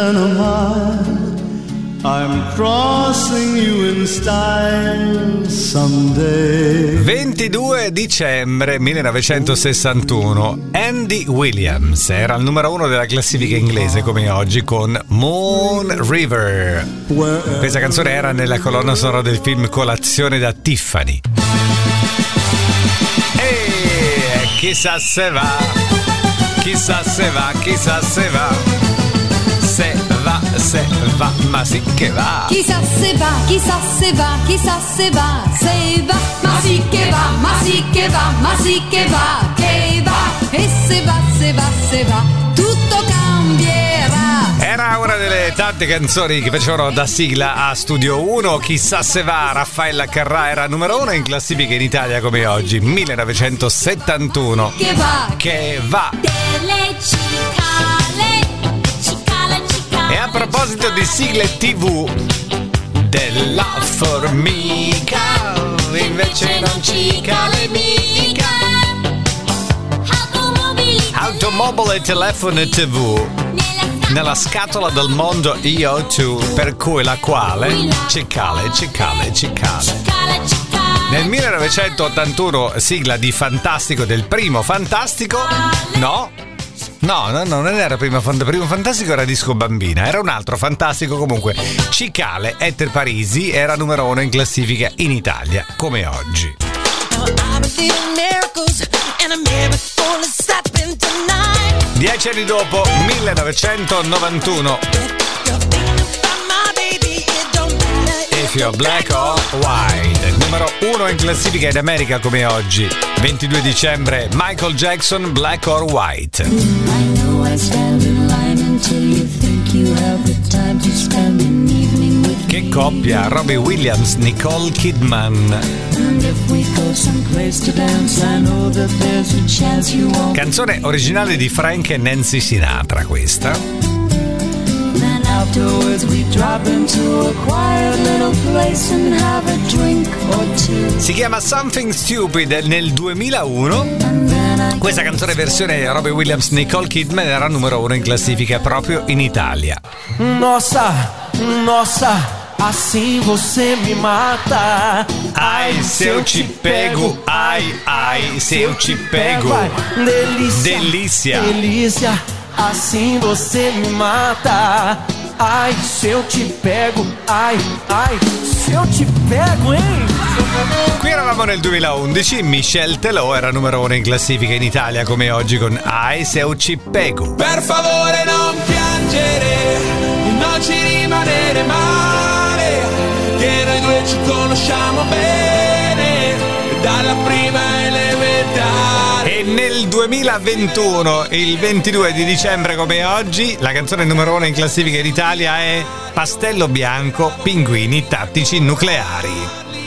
Panama. I'm crossing you in style someday. 22 dicembre 1961 Andy Williams era il numero uno della classifica inglese come oggi con Moon River. Questa canzone era nella colonna sonora del film Colazione da Tiffany. E chissà se va, chissà se va, chissà se va. Se va, se va, ma sì che va. Chissà se va, chissà se va, chissà se va, se va, ma sì che va, ma sì che va, ma sì che va, che va, e se va, se va, se va, tutto cambierà. Era una delle tante canzoni che facevano da sigla a Studio 1. Chissà se va, Raffaella Carrà era numero uno in classifica in Italia come oggi, 1971. Che va, Che va. Cicale, cicale, cicale. E a proposito di sigle TV, della formica, invece non ci cale mica. Automobile e telefono TV. nella Nella scatola del mondo io tu, per cui la quale cicale, cicale, cicale. cicale, cicale. Nel 1981, sigla di Fantastico del primo Fantastico, no? No, no, no, non era primo, Fant- primo Fantastico, era Disco Bambina, era un altro Fantastico comunque. Cicale, Etter Parisi, era numero uno in classifica in Italia, come oggi. Dieci anni dopo, 1991, If You're Black or White, numero uno in classifica in America come oggi. 22 dicembre, Michael Jackson, Black or White. I know I stand in line until you think you have the time to spend an evening with Che coppia, Robbie Williams, Nicole Kidman. Dance. Canzone originale di Frank e Nancy Sinatra questa. Afterwards we drop into a quiet little place and have a drink or two. Si chiama Something Stupid nel 2001. And then I Questa canzone versione Robbie Williams Nicole Kidman era numero uno in classifica proprio in Italia. Nossa, nossa, assim você me mata. Ai, se eu te pego, ai, ai, se eu te pego. Delícia, Delícia. delícia, assim você me mata. Ai, se eu te pego, ai, ai, se eu te pego, hein? Qui eravamo nel 2011, Michelle Telò era numero uno in classifica in Italia come oggi con Ai, se eu ci pego. Per favore non piangere, non ci rimanere male, che noi due ci conosciamo bene, nel 2021, il 22 di dicembre come oggi, la canzone numero uno in classifica in Italia è Pastello Bianco, Pinguini Tattici Nucleari.